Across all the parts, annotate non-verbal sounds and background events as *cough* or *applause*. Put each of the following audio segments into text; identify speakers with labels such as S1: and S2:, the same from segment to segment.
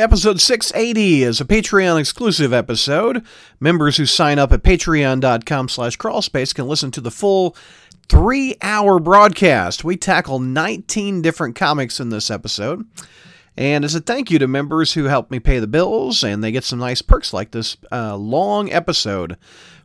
S1: Episode 680 is a Patreon exclusive episode. Members who sign up at patreon.com slash crawlspace can listen to the full three hour broadcast. We tackle 19 different comics in this episode. And as a thank you to members who help me pay the bills, and they get some nice perks like this uh, long episode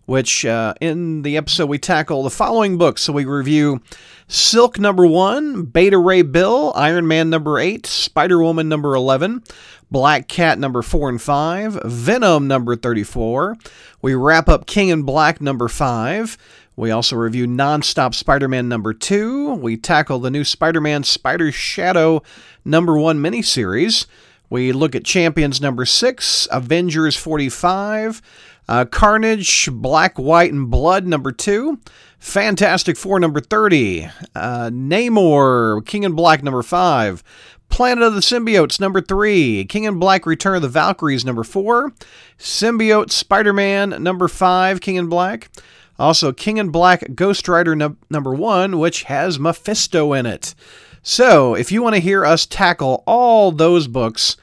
S1: which uh, in the episode we tackle the following books. So we review Silk number one, Beta Ray Bill, Iron Man number eight, Spider Woman number 11, Black Cat number four and five, Venom number 34. We wrap up King in Black number five. We also review Nonstop Spider Man number two. We tackle the new Spider Man Spider Shadow number one miniseries. We look at Champions number six, Avengers 45. Uh, Carnage, Black, White, and Blood, number two. Fantastic Four, number 30. Uh, Namor, King in Black, number five. Planet of the Symbiotes, number three. King in Black, Return of the Valkyries, number four. Symbiote Spider Man, number five. King in Black. Also, King in Black, Ghost Rider, no- number one, which has Mephisto in it. So, if you want to hear us tackle all those books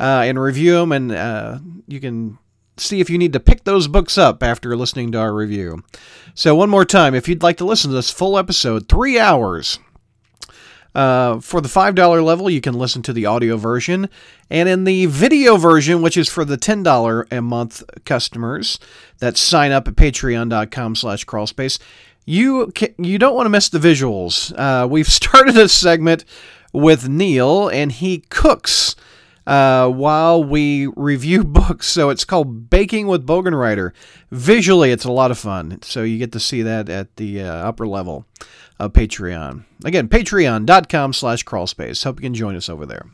S1: uh, and review them, and uh, you can see if you need to pick those books up after listening to our review. So, one more time, if you'd like to listen to this full episode, three hours. Uh, for the $5 level, you can listen to the audio version. And in the video version, which is for the $10 a month customers that sign up at patreon.com slash crawlspace, you, you don't want to miss the visuals. Uh, we've *laughs* started a segment with Neil, and he cooks uh, while we review *laughs* books. So it's called Baking with Bogenreiter. Visually, it's a lot of fun. So you get to see that at the uh, upper level of Patreon. Again, patreon.com slash crawlspace. Hope you can join us over there.